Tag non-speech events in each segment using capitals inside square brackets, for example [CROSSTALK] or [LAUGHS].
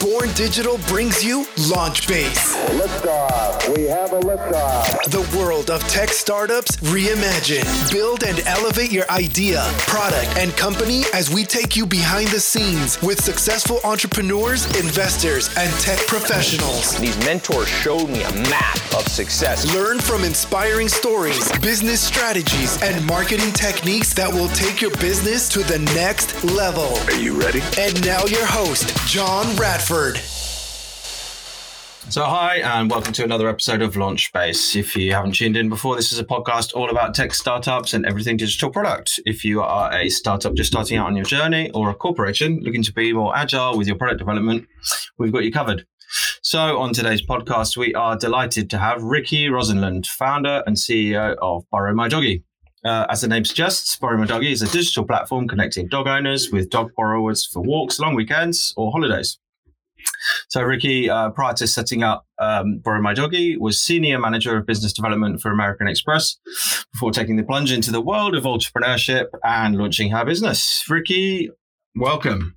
Born Digital brings you Launchbase, Liftoff. We have a liftoff. the world of tech startups reimagined. Build and elevate your idea, product, and company as we take you behind the scenes with successful entrepreneurs, investors, and tech professionals. These mentors showed me a map of success. Learn from inspiring stories, business strategies, and marketing techniques that will take your business to the next level. Are you ready? And now, your host, John Radford. So, hi, and welcome to another episode of Launch Base. If you haven't tuned in before, this is a podcast all about tech startups and everything digital product. If you are a startup just starting out on your journey or a corporation looking to be more agile with your product development, we've got you covered. So, on today's podcast, we are delighted to have Rikke Rosenlund, founder and CEO of Borrow My Doggy. Uh, as the name suggests, Borrow My Doggy is a digital platform connecting dog owners with dog borrowers for walks, long weekends, or holidays. So Rikke, uh, prior to setting up um, Borrow My Doggy, was senior manager of business development for American Express before taking the plunge into the world of entrepreneurship and launching her business. Rikke, welcome.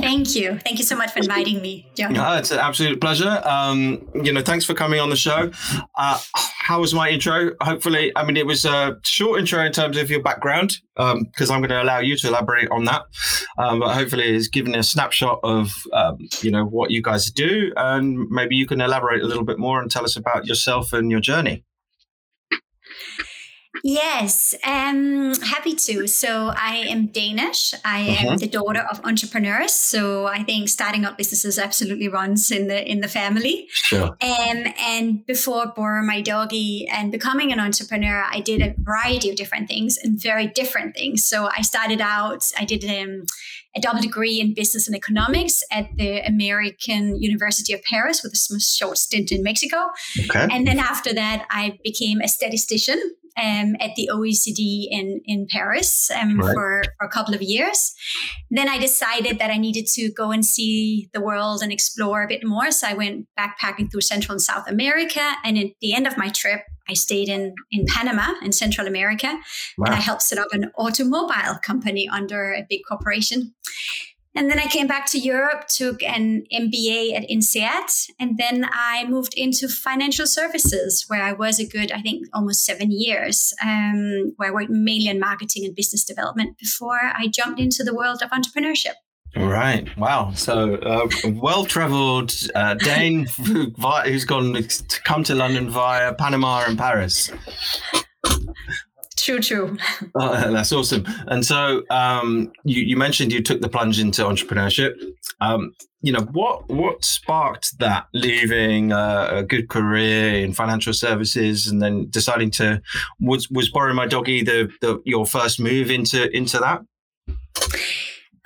Thank you. Thank you so much for inviting me, John. Uh, it's an absolute pleasure. Um, you know, thanks for coming on the show. Uh, how was my intro? Hopefully, I mean, it was a short intro in terms of your background, because I'm going to allow you to elaborate on that. Um, but hopefully, it's given a snapshot of, um, you know, what you guys do, and maybe you can elaborate a little bit more and tell us about yourself and your journey. Yes, um, happy to. So I am Danish. I am Mhm. the daughter of entrepreneurs. So I think starting up businesses absolutely runs in the in the family. Sure. Um, and before Borrow My Doggy and becoming an entrepreneur, I did a variety of different things and very different things. So I started out, I did um, a double degree in business and economics at the American University of Paris with a short stint in Mexico. Okay. And then after that, I became a statistician um, at the OECD in, in Paris um, Right. for, for a couple of years. Then I decided that I needed to go and see the world and explore a bit more. So I went backpacking through Central and South America. And at the end of my trip, I stayed in, in Panama in Central America. And I helped set up an automobile company under a big corporation. And then I came back to Europe, took an MBA at INSEAD, and then I moved into financial services, where I was a good, I think, almost seven years, um, where I worked mainly in marketing and business development before I jumped into the world of entrepreneurship. Right. Wow. So, uh, well-traveled uh, Dane [LAUGHS] who's gone to come to London via Panama and Paris. True, true. Oh, that's awesome. And so, um, you, you mentioned you took the plunge into entrepreneurship. Um, you know what what sparked that leaving uh, a good career in financial services and then deciding to was was borrow my doggy the, the your first move into into that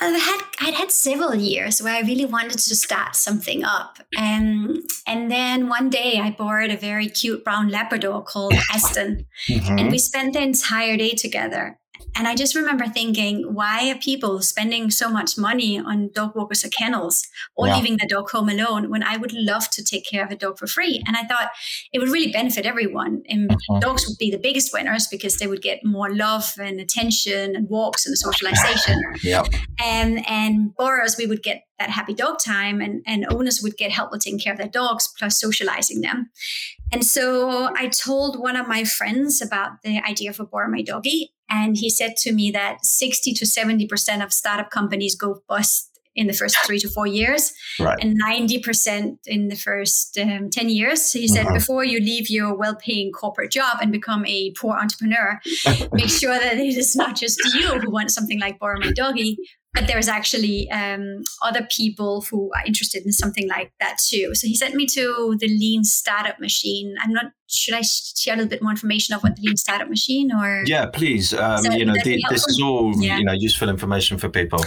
I've had I'd had several years where I really wanted to start something up, um, and then one day I borrowed a very cute brown Labrador called [LAUGHS] Aston, and we spent the entire day together. And I just remember thinking, why are people spending so much money on dog walkers or kennels or Wow. leaving the dog home alone when I would love to take care of a dog for free? And I thought it would really benefit everyone. And Mhm. dogs would be the biggest winners because they would get more love and attention and walks and socialization. [LAUGHS] yeah And and borrowers, we would get that happy dog time, and, and owners would get help with taking care of their dogs plus socializing them. And so I told one of my friends about the idea for Borrow My Doggy, and he said to me that 60 to 70% of startup companies go bust in the first three to four years right and 90% in the first um, 10 years. So he said, Mhm. before you leave your well paying corporate job and become a poor entrepreneur, [LAUGHS] make sure that it is not just you who want something like Borrow My Doggy, but there's actually um, other people who are interested in something like that too. So he sent me to the Lean Startup Machine. I'm not, should I share a little bit more information of what the Lean Startup Machine or? yeah please um, So you know the, this is all Yeah. you know useful information for people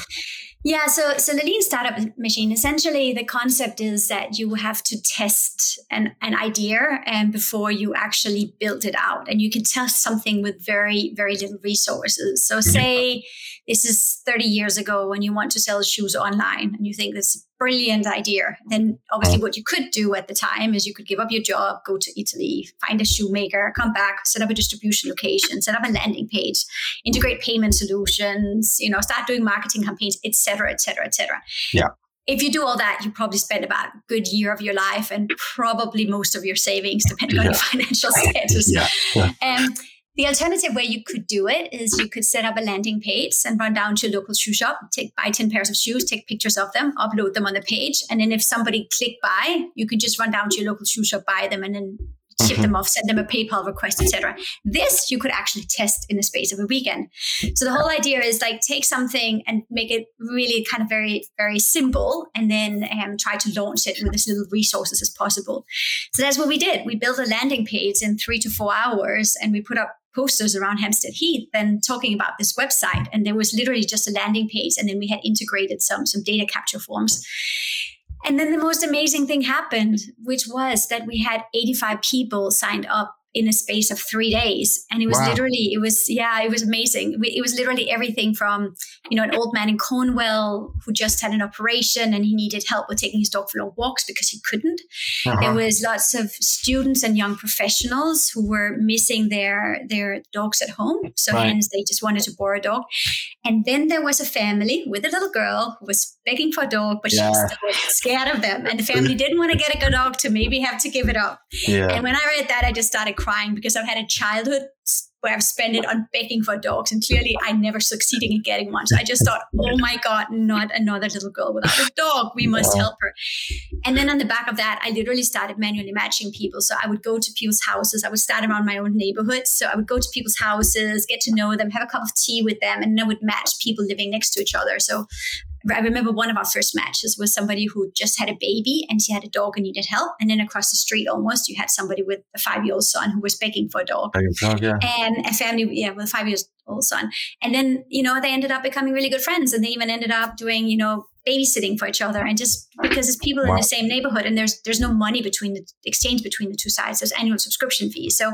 Yeah, so so the lean startup machine essentially the concept is that you have to test an, an idea and before you actually build it out and you can test something with very very little resources. So mm-hmm. say this is 30 years ago when you want to sell shoes online and you think this is a brilliant idea. Then obviously what you could do at the time is you could give up your job, go to Italy, find a shoemaker, come back, set up a distribution location, set up a landing page, integrate payment solutions, you know, start doing marketing campaigns, etc., etc., etc. Yeah. If you do all that, you probably spend about a good year of your life and probably most of your savings, depending on your [LAUGHS] financial status. Yeah. yeah. Um, the alternative way you could do it is you could set up a landing page and run down to your local shoe shop, take buy 10 pairs of shoes, take pictures of them, upload them on the page. And then if somebody click buy, you could just run down to your local shoe shop, buy them, and then ship Mm-hmm. them off, send them a PayPal request, etc. This you could actually test in the space of a weekend. So the whole idea is like take something and make it really kind of very very simple, and then um, try to launch it with as little resources as possible. So that's what we did. We built a landing page in three to four hours, and we put up posters around Hampstead Heath and talking about this website. And there was literally just a landing page, and then we had integrated some some data capture forms. And then the most amazing thing happened, which was that we had 85 people signed up in a space of three days. And it was Wow. literally, it was, yeah, it was amazing. We- It was literally everything from, you know, an old man in Cornwall who just had an operation and he needed help with taking his dog for long walks because he couldn't. Uh-huh. There was lots of students and young professionals who were missing their their dogs at home, so Right. hence they just wanted to borrow a dog. And then there was a family with a little girl who was begging for a dog, but she was Yeah. scared of them. And the [LAUGHS] family didn't want to get a good dog to maybe have to give it up. Yeah. And when I read that, I just started crying because I've had a childhood where I've spent it on begging for dogs, and clearly I never succeeded in getting one. So I just thought, [LAUGHS] oh my god, not another little girl without a dog. We must help her. And then on the back of that, I literally started manually matching people. So I would go to people's houses. I would start around my own neighborhood. So I would go to people's houses, get to know them, have a cup of tea with them, and then I would match people living next to each other. So I remember one of our first matches was somebody who just had a baby and she had a dog and needed help. And then across the street, almost, you had somebody with a five year old son who was begging for a dog yeah. and a family, yeah, with a five years old son. And then, you know, they ended up becoming really good friends and they even ended up doing, you know, babysitting for each other and just because it's people in the same neighborhood and there's there's no money between the exchange between the two sides there's annual subscription fees so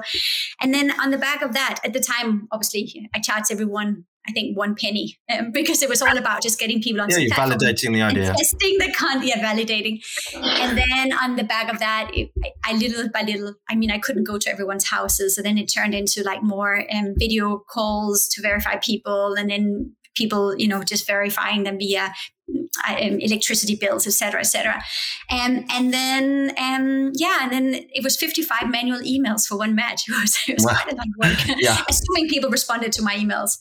and then on the back of that at the time obviously i charged everyone i think one penny um, because it was all about just getting people on Yeah, you're validating the idea. testing the content, yeah, validating. And then on the back of that, it, I, I little by little, I mean, I couldn't go to everyone's houses. So then it turned into like more um, video calls to verify people, and then people, you know, just verifying them via um, electricity bills, et cetera, et cetera. Um, and then, um, yeah, and then it was 55 manual emails for one match. [LAUGHS] It was, it was Wow. quite a lot of work, [LAUGHS] Yeah. assuming people responded to my emails.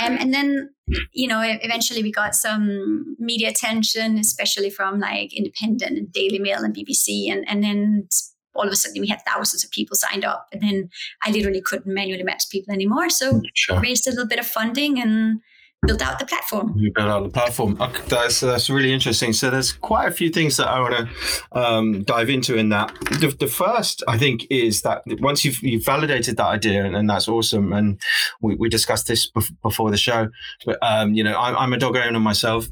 Um, and then, you know, eventually we got some media attention, especially from like Independent and Daily Mail and BBC. And, and then all of a sudden we had thousands of people signed up. And then I literally couldn't manually match people anymore. So Sure. raised a little bit of funding and built out the platform. You build out the platform. Okay, that's that's really interesting. So there's quite a few things that I want to um, dive into in that. The, the first, I think, is that once you've you've validated that idea, and, and that's awesome. And we, we discussed this bef- before the show. But um, you know, I'm, I'm a dog owner myself.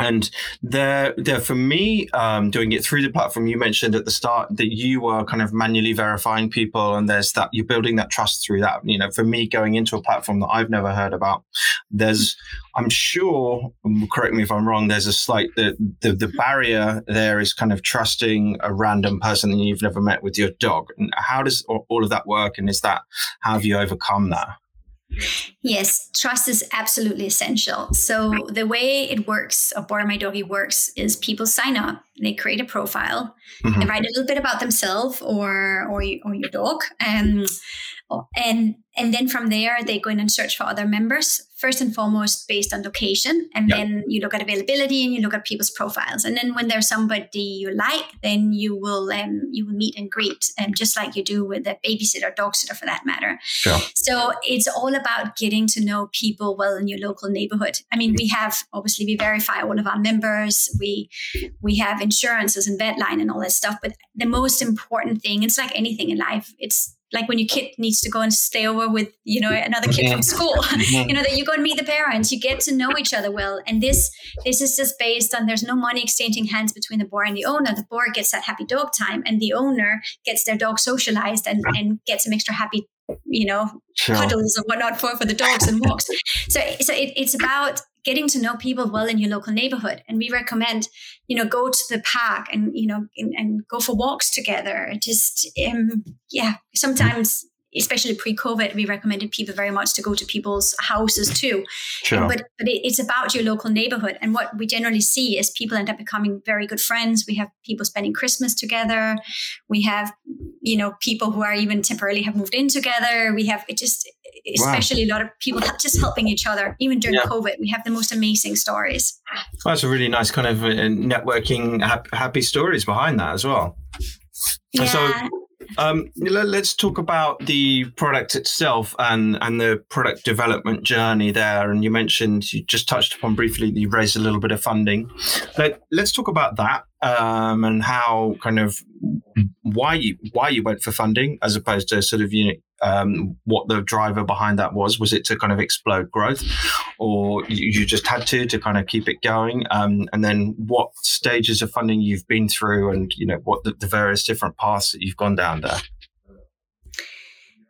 And there, there for me, um, doing it through the platform, you mentioned at the start that you were kind of manually verifying people, and there's that you're building that trust through that. You know, for me, going into a platform that I've never heard about, there's, I'm sure, um, correct me if I'm wrong, there's a slight the the, the barrier there is kind of trusting a random person that you've never met with your dog. And how does all of that work? And is that how have you overcome that? Yes, trust is absolutely essential. So the way it works, or Doggy works, is people sign up, they create a profile, they Mhm. write a little bit about themselves or or or your dog, um, and and then from there they go in and search for other members. First and foremost, based on location, and Yeah. then you look at availability and you look at people's profiles. And then when there's somebody you like, then you will um, you will meet and greet, um, just like you do with a babysitter, dog sitter, for that matter. Sure. So it's all about getting to know people well in your local neighborhood. I mean, we have obviously we verify all of our members. We we have insurances and vet line and all that stuff. But the most important thing, it's like anything in life. It's like when your kid needs to go and stay over with you know another kid from mm-hmm. school. [LAUGHS] Mm-hmm. you know that you go and meet the parents. You get to know each other well. And this this is just based on there's no money exchanging hands between the boar and the owner. The boar gets that happy dog time, and the owner gets their dog socialized and and gets some extra happy you know Sure. cuddles and whatnot for, for the dogs and walks. [LAUGHS] So, so it, it's about getting to know people well in your local neighborhood. And we recommend, you know, go to the park and, you know, and, and go for walks together. Just, um, yeah, sometimes especially pre-COVID, we recommended people very much to go to people's houses too. Sure. But but it, it's about your local neighborhood, and what we generally see is people end up becoming very good friends. We have people spending Christmas together. We have you know people who are even temporarily have moved in together. We have it just especially wow. a lot of people just helping each other even during yeah. COVID. We have the most amazing stories. Well, that's a really nice kind of uh, networking happy stories behind that as well. Yeah. So um, let's talk about the product itself and and the product development journey there. And you mentioned you just touched upon briefly that you raised a little bit of funding. Let, let's talk about that um, and how kind of why you why you went for funding as opposed to sort of you know um, what the driver behind that was. Was it to kind of explode growth, or you just had to to kind of keep it going? Um, and then what stages of funding you've been through, and you know what the, the various different paths that you've gone down there.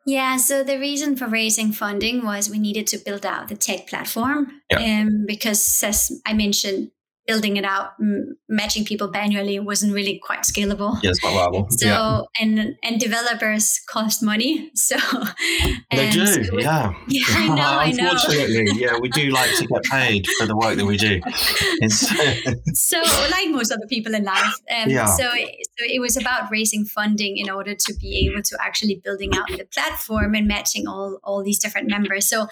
Yeah, so the reason for raising funding was we needed to build out the tech platform. Yeah. Um, because as I mentioned, building it out, m- matching people manually wasn't really quite scalable. Yes, viable. So yeah. and and developers cost money. [LAUGHS] So they do. So yeah. [LAUGHS] Yeah, I know. I know. Unfortunately, yeah, we do like to get paid for the work that we do. [LAUGHS] so, like most other people in life, um, yeah. So, so it was about raising funding in order to be able to actually building out the platform and matching all all these different members. So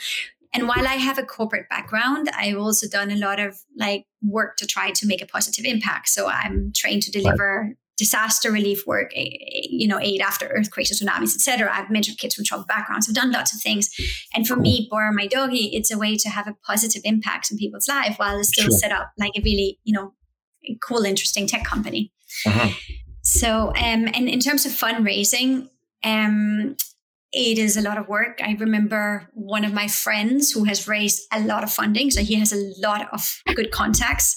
and while I have a corporate background, I've also done a lot of like work to try to make a positive impact. So I'm trained to deliver right. disaster relief work, you know, aid after earthquakes, tsunamis, etc. I've mentored kids from troubled backgrounds. I've done lots of things. And for cool. me, Borrow My Doggy, it's a way to have a positive impact in people's life while it's still sure. set up like a really, you know, cool, interesting tech company. Uh-huh. So, um, and in terms of fundraising, um, it is a lot of work. I remember one of my friends who has raised a lot of funding, so he has a lot of good contacts.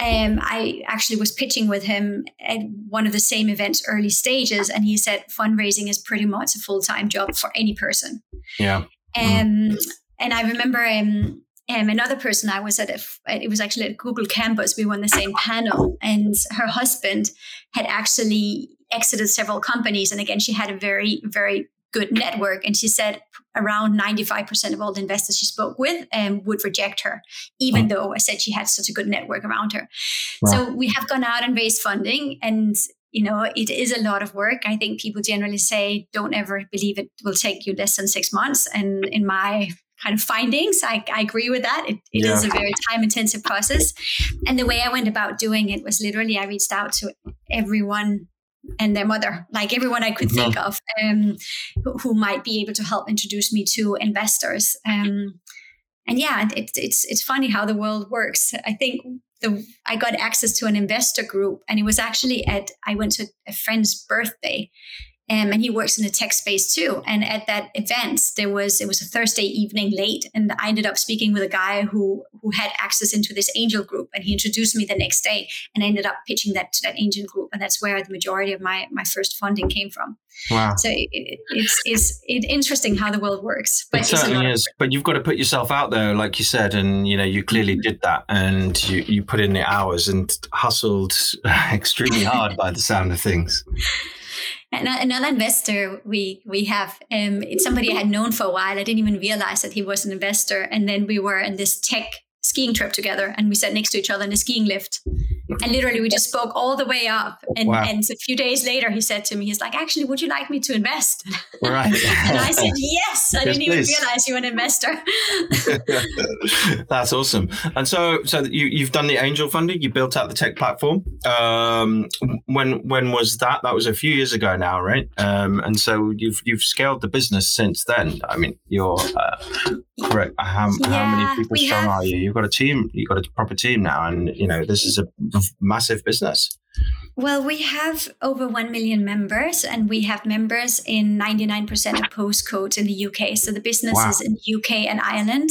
Um, I actually was pitching with him at one of the same events, early stages, and he said fundraising is pretty much a full time job for any person. Yeah. Um, and I remember um, um, another person I was at, a, it was actually at Google campus. We were on the same panel, and her husband had actually exited several companies. And again, she had a very, very good network. And she said around 95% of all the investors she spoke with um, would reject her, even oh. though I said she had such a good network around her. Wow. So we have gone out and raised funding and you know, it is a lot of work. I think people generally say, don't ever believe it will take you less than six months. And in my kind of findings, I, I agree with that. It, it yeah. is a very time intensive process. And the way I went about doing it was literally I reached out to everyone and their mother, like everyone I could think mm-hmm. of, um, who, who, might be able to help introduce me to investors. Um, and yeah, it's it's it's funny how the world works. I think the I got access to an investor group, and it was actually at I went to a friend's birthday, um, and he works in the tech space too. And at that event, there was it was a Thursday evening late, and I ended up speaking with a guy who who had access into this angel group, and he introduced me the next day, and I ended up pitching that to that angel group, and that's where the majority of my my first funding came from. Wow! So it, it's it's it's interesting how the world works. But it certainly is. But you've got to put yourself out there, like you said, and you know you clearly mm-hmm. did that, and you you put in the hours and hustled [LAUGHS] extremely hard by the sound of things. Another investor we we have, um, somebody I had known for a while. I didn't even realize that he was an investor. And then we were in this tech skiing trip together, and we sat next to each other in a skiing lift. And literally, we just spoke all the way up. And, wow. and a few days later, he said to me, he's like, actually, would you like me to invest? [LAUGHS] Right. and I said, yes. I yes, didn't even realize you were an investor. [LAUGHS] That's awesome. And so, so you, you've done the angel funding, you built out the tech platform. Um, when, when was that? That was a few years ago now, right? Um, and so you've, you've scaled the business since then. I mean, you're uh, correct. How, yeah, how many people strong have, are you? You've got a team, you've got a proper team now. And, you know, this is a massive business? Well, we have over 1 million members, and we have members in 99% of postcodes in the UK. So the business wow. is in the UK and Ireland.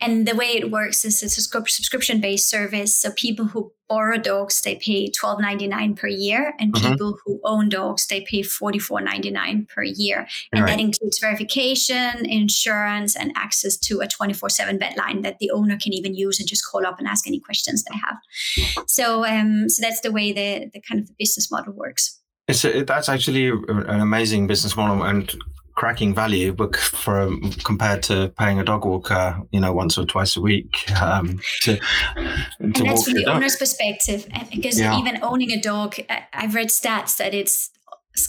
And the way it works is it's a subscription based service. So people who borrow dogs, they pay twelve ninety nine per year, and Mhm. people who own dogs, they pay forty four ninety nine per year. And Right. that includes verification, insurance, and access to a twenty four seven vet line that the owner can even use and just call up and ask any questions they have. So, um, so that's the way the the kind of the business model works. It's a, that's actually an amazing business model and cracking value, but for compared to paying a dog walker, you know, once or twice a week um, to to and that's from the dog. owner's perspective because Yeah. even owning a dog i've read stats that it's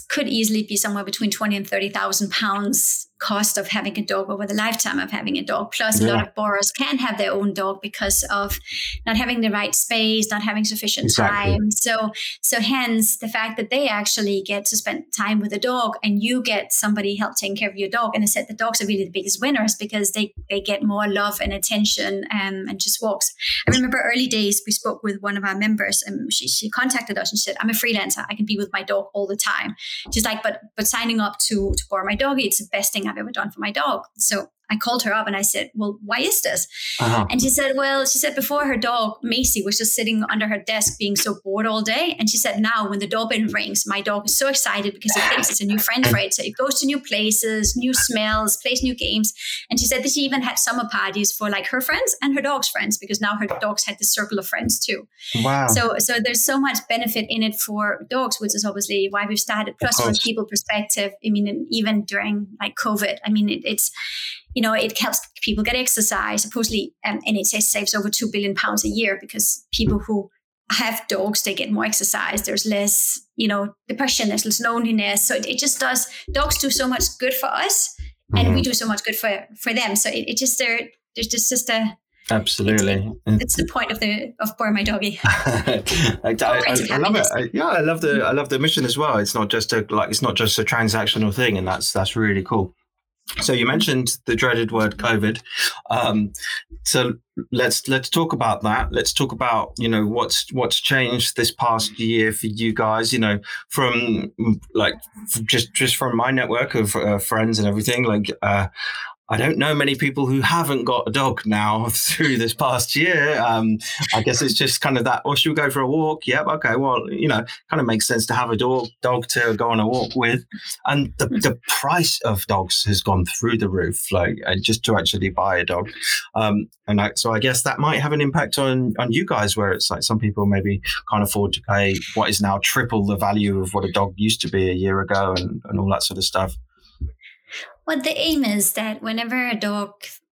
could easily be somewhere between 20 and 30,000 pounds cost of having a dog over the lifetime of having a dog. Plus, a lot of borrowers can have their own dog because of not having the right space, not having sufficient Exactly. time. So, so hence the fact that they actually get to spend time with a dog and you get somebody help taking care of your dog. And I said the dogs are really the biggest winners because they, they get more love and attention um, and just walks. I remember early days we spoke with one of our members and she, she contacted us and said, I'm a freelancer. I can be with my dog all the time. She's like, but but signing up to to borrow my dog, it's the best thing I've ever done for my dog. So I called her up and I said, Well, why is this? Uh-huh. And she said, Well, she said before her dog, Macy, was just sitting under her desk being so bored all day. And she said, Now when the doorbell rings, my dog is so excited because it thinks it's a new friend [LAUGHS] for it. So it goes to new places, new smells, plays new games. And she said that she even had summer parties for like her friends and her dog's friends because now her dogs had this circle of friends too. Wow. So, so there's so much benefit in it for dogs, which is obviously why we've started. Plus, from a people perspective, I mean, even during like COVID, I mean, it, it's you know, it helps people get exercise. Supposedly, um, NHS saves over two billion pounds a year because people who have dogs they get more exercise. There's less, you know, depression. There's less loneliness. So it, it just does. Dogs do so much good for us, and Mm-hmm. we do so much good for for them. So it, it just there. There's just just a. Absolutely. It's the point of the of borrow my doggy. [LAUGHS] I, I, Operating I love it. I, yeah, I love the I love the mission as well. It's not just a like it's not just a transactional thing, and that's that's really cool. So you mentioned the dreaded word COVID. Um, so let's let's talk about that. Let's talk about you know what's what's changed this past year for you guys. You know from like just just from my network of uh, friends and everything. Like uh, I don't know many people who haven't got a dog now [LAUGHS] through this past year. Um, I guess it's just kind of that. Or should we go for a walk? Yep. Okay. Well, you know, kind of makes sense to have a dog dog to go on a walk with, and the the price of dogs has gone through the roof. Like uh, just to actually buy a dog, um, and I, so I guess that might have an impact on on you guys, where it's like some people maybe can't afford to pay what is now triple the value of what a dog used to be a year ago, and, and all that sort of stuff. Well, the aim is that whenever a dog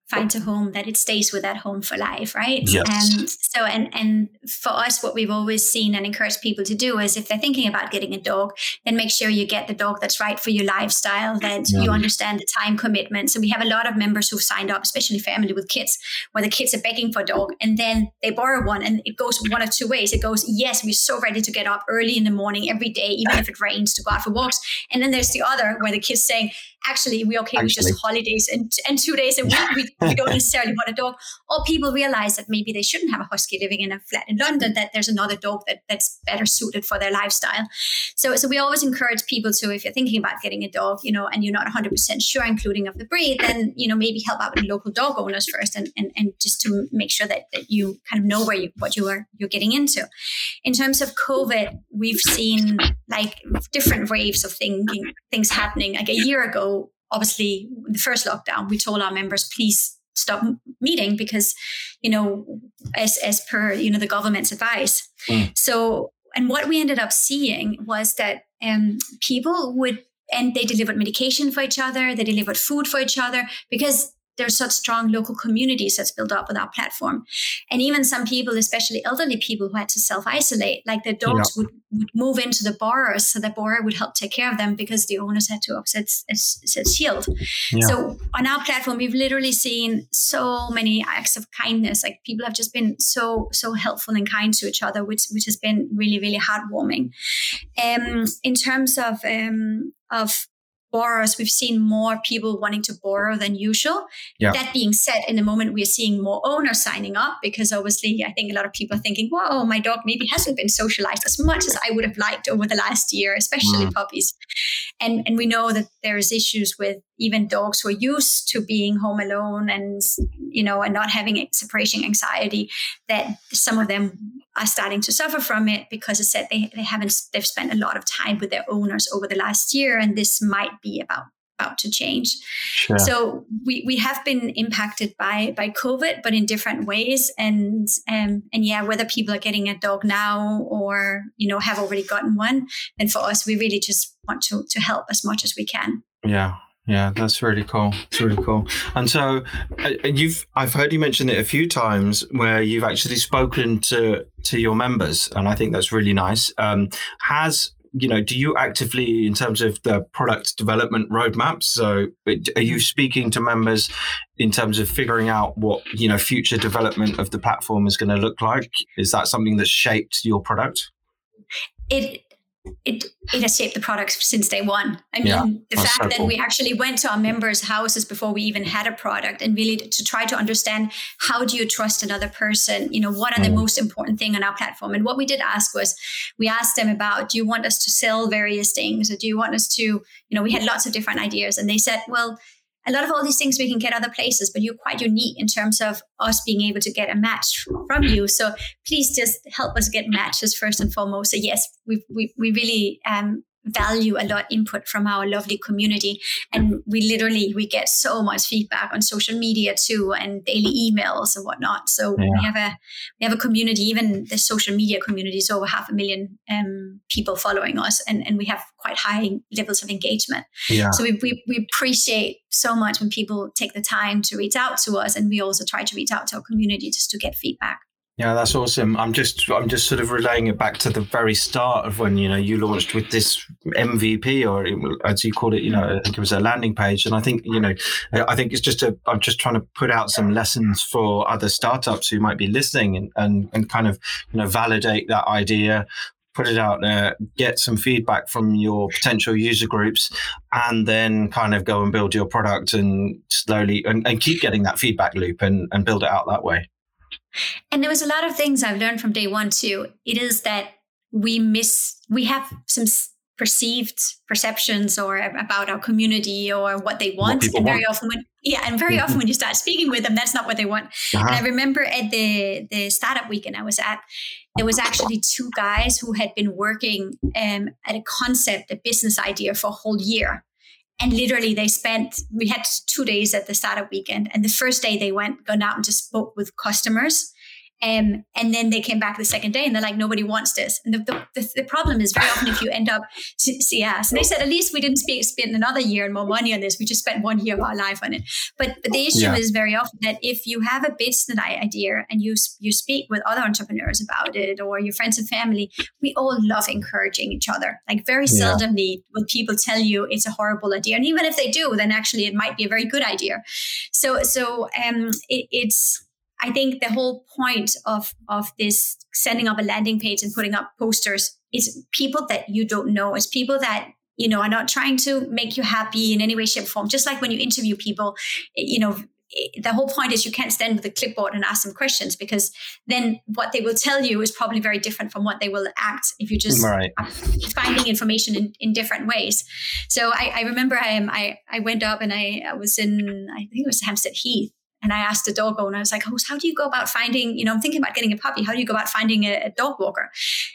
finds a home, that it stays with that home for life, right? Yes. And so, and and for us, what we've always seen and encouraged people to do is, if they're thinking about getting a dog, then make sure you get the dog that's right for your lifestyle, that you understand the time commitment. So we have a lot of members who've signed up, especially family with kids, where the kids are begging for a dog, and then they borrow one, and it goes one of two ways. It goes, yes, we're so ready to get up early in the morning every day, even if it rains, to go out for walks. And then there's the other where the kids saying, actually, we're okay with Actually. just holidays and, and two days a week. We, [LAUGHS] we don't necessarily want a dog. Or people realize that maybe they shouldn't have a husky living in a flat in London, that there's another dog that, that's better suited for their lifestyle. So, so we always encourage people to, if you're thinking about getting a dog, you know, and you're not 100% sure, including of the breed, then, you know, maybe help out with local dog owners first and, and, and just to make sure that, that you kind of know where you, what you are, you're getting into. In terms of COVID, we've seen like different waves of thinking, things happening. Like a year ago, obviously, the first lockdown, we told our members, please stop meeting because, you know, as, as per, you know, the government's advice. Mm. So, and what we ended up seeing was that um, people would, and they delivered medication for each other, they delivered food for each other because there's such strong local communities that's built up with our platform. And even some people, especially elderly people who had to self isolate, like their dogs would, would move into the borrowers so the borrower would help take care of them because the owners had to upset set shield. Yeah. So on our platform, we've literally seen so many acts of kindness. Like people have just been so, so helpful and kind to each other, which, which has been really, really heartwarming. Um, in terms of, um, of borrowers, we've seen more people wanting to borrow than usual. Yeah. That being said, in the moment, we're seeing more owners signing up because obviously, I think a lot of people are thinking, whoa, my dog maybe hasn't been socialized as much as I would have liked over the last year, especially Mm. puppies. And, and we know that there's issues with even dogs who are used to being home alone and, you know, and not having separation anxiety, that some of them are starting to suffer from it because I said they, they haven't they've spent a lot of time with their owners over the last year and this might be about about to change. Sure. so we, we have been impacted by by covid but in different ways and um and yeah whether people are getting a dog now or you know have already gotten one then for us we really just want to to help as much as we can. Yeah, yeah, that's really cool. It's really cool. And so, uh, you've I've heard you mention it a few times where you've actually spoken to to your members, and I think that's really nice. Um, has you know, do you actively, in terms of the product development roadmaps, so are you speaking to members in terms of figuring out what you know future development of the platform is going to look like? Is that something that's shaped your product? it it it has shaped the product since day one. I mean, Yeah, the fact so that cool. we actually went to our members' houses before we even had a product, and really to try to understand how do you trust another person. You know, what are the Mm. most important thing on our platform? And what we did ask was, we asked them about, do you want us to sell various things, or do you want us to, you know, we had lots of different ideas, and they said, well. A lot of all these things we can get other places, but you're quite unique in terms of us being able to get a match from you. So please just help us get matches first and foremost. So yes, we we, we really um, value a lot input from our lovely community, and we literally we get so much feedback on social media too, and daily emails and whatnot. So we have a we have a community. Even the social media community is over half a million um, people following us, and and we have quite high levels of engagement. Yeah. So we, we, we appreciate so much when people take the time to reach out to us, and we also try to reach out to our community just to get feedback. Yeah, that's awesome. I'm just I'm just sort of relaying it back to the very start of when you know you launched with this MVP or as you called it, you know, I think it was a landing page, and I think you know, I think it's just a I'm just trying to put out some lessons for other startups who might be listening and and, and kind of you know validate that idea. Put it out there, get some feedback from your potential user groups, and then kind of go and build your product and slowly and, and keep getting that feedback loop and, and build it out that way. And there was a lot of things I've learned from day one too. It is that we miss, we have some perceived perceptions or about our community or what they want. people and very want. often when, yeah, and very often when you start speaking with them, that's not what they want. Uh-huh. And I remember at the the startup weekend I was at, there was actually two guys who had been working um, at a concept, a business idea for a whole year. And literally, they spent. We had two days at the startup weekend, and the first day they went, gone out and just spoke with customers, um, and then they came back the second day, and they're like, nobody wants this. And the, the, the, problem is very often if you end up, so, so yeah. So they said at least we didn't spe- spend another year and more money on this. We just spent one year of our life on it. But, but the issue Yeah. is very often that if you have a business idea and you you speak with other entrepreneurs about it or your friends and family, we all love encouraging each other. Like very Yeah. seldomly will people tell you it's a horrible idea, and even if they do, then actually it might be a very good idea. So so um, it, it's I think the whole point of of this sending up a landing page and putting up posters is people that you don't know, is people that you know are not trying to make you happy in any way, shape, or form. Just like when you interview people, eh, you know. Eh, the whole point is you can't stand with a clipboard and ask them questions because then what they will tell you is probably very different from what they will act if you just Right. finding information in, in different ways. So I, I remember I, I I went up and I, I was in I think it was Hampstead Heath and I asked the dog owner, I was like, oh, how do you go about finding, you know, I'm thinking about getting a puppy. How do you go about finding a, a dog walker?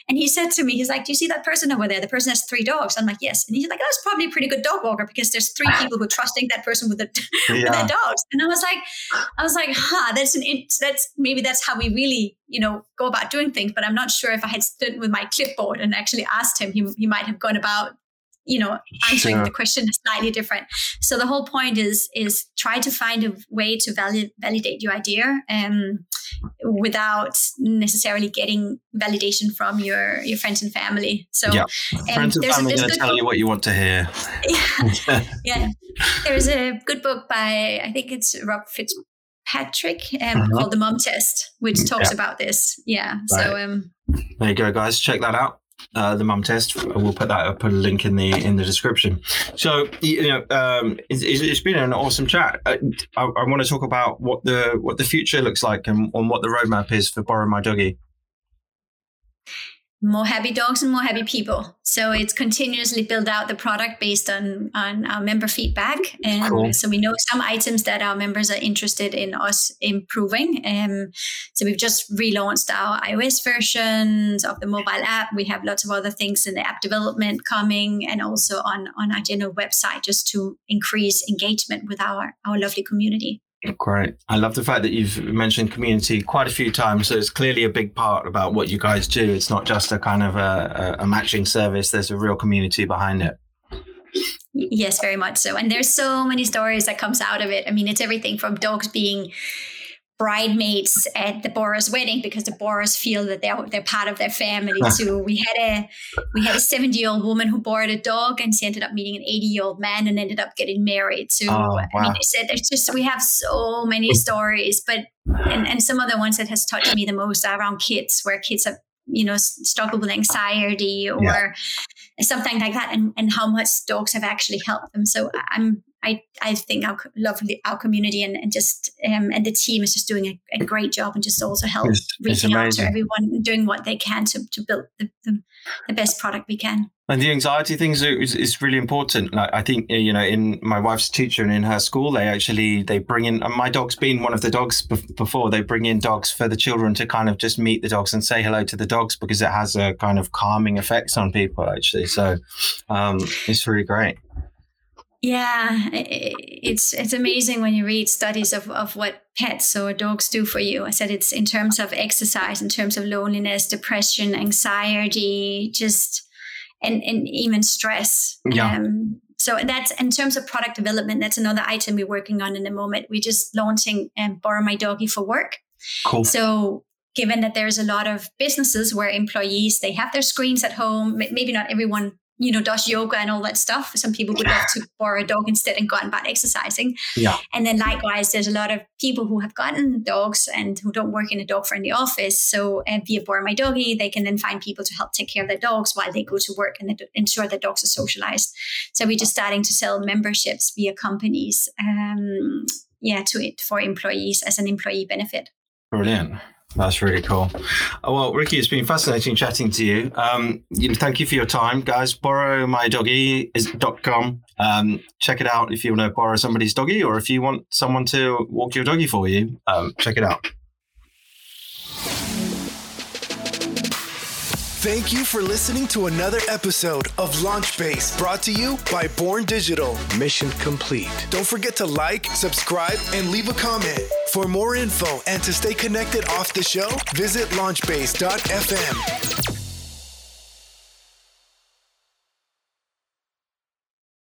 And he said to me, he's like, do you see that person over there? The person has three dogs. I'm like, yes. And he's like, oh, that's probably a pretty good dog walker because there's three [LAUGHS] people who are trusting that person with, the, [LAUGHS] with their dogs. And I was like, I was like, huh, that's an, that's maybe that's how we really, you know, go about doing things. But I'm not sure if I had stood with my clipboard and actually asked him, he, he might have gone about you know answering Sure. the question is slightly different so the whole point is is try to find a way to valid, validate your idea um, without necessarily getting validation from your your friends and family so Yeah. um, Friends and family there's going to tell you what you want to hear. [LAUGHS] yeah, yeah [LAUGHS] there's a good book by i think it's rob fitzpatrick um, Uh-huh. called the mom test which talks Yeah. about this yeah so um There you go, guys. Check that out. Uh, the mum test. We'll put that. I'll put a link in the in the description. So you know, um, it's, it's been an awesome chat. I, I, I, want to talk about what the what the future looks like and, and what the roadmap is for Borrow My Doggy more happy dogs and more happy people. So it's continuously build out the product based on on our member feedback, and cool. so we know some items that our members are interested in us improving. Um, so we've just relaunched our iOS versions of the mobile app. We have lots of other things in the app development coming, and also on on our general website just to increase engagement with our our lovely community. Great. I love the fact that you've mentioned community quite a few times. So it's clearly a big part about what you guys do. It's not just a kind of a, a matching service, there's a real community behind it. Yes, very much so. And there's so many stories that comes out of it. I mean, it's everything from dogs being bridesmaids at the borrowers' wedding because the borrowers feel that they're they're part of their family too. [LAUGHS] we had a we had a 70 year old woman who borrowed a dog and she ended up meeting an 80 year old man and ended up getting married. So oh, wow. I mean, they said there's just we have so many stories, but and, and some of the ones that has touched me the most are around kids, where kids have you know struggle with anxiety or yeah. something like that, and and how much dogs have actually helped them. So I'm I, I think our lovely our community and, and just um, and the team is just doing a, a great job and just also help it's, reaching it's out to everyone doing what they can to, to build the, the, the best product we can. And the anxiety things is, is really important. Like I think you know, in my wife's teacher and in her school, they actually they bring in. And my dog's been one of the dogs before. They bring in dogs for the children to kind of just meet the dogs and say hello to the dogs because it has a kind of calming effects on people. Actually, so um, it's really great. Yeah, it's it's amazing when you read studies of, of what pets or dogs do for you. I said it's in terms of exercise, in terms of loneliness, depression, anxiety, just and and even stress. Yeah. Um, so that's in terms of product development. That's another item we're working on in the moment. We're just launching um, Borrow My Doggy for Work. Cool. So given that there's a lot of businesses where employees they have their screens at home, maybe not everyone you know, does yoga and all that stuff. Some people would love to borrow a dog instead and go out and back exercising. Yeah. And then likewise, there's a lot of people who have gotten dogs and who don't work in a dog friendly office. So uh, via Borrow My Doggy, they can then find people to help take care of their dogs while they go to work and ensure that dogs are socialized. So we're just starting to sell memberships via companies, um, yeah, to it for employees as an employee benefit. Brilliant. That's really cool. Oh, well, Rikke, it's been fascinating chatting to you. Um, thank you for your time, guys. Borrow my doggy is dot .com. Um, check it out if you want to borrow somebody's doggy or if you want someone to walk your doggy for you. Um, check it out. Thank you for listening to another episode of Launchbase brought to you by Born Digital. Mission complete. Don't forget to like, subscribe, and leave a comment. For more info and to stay connected off the show, visit launchbase.fm.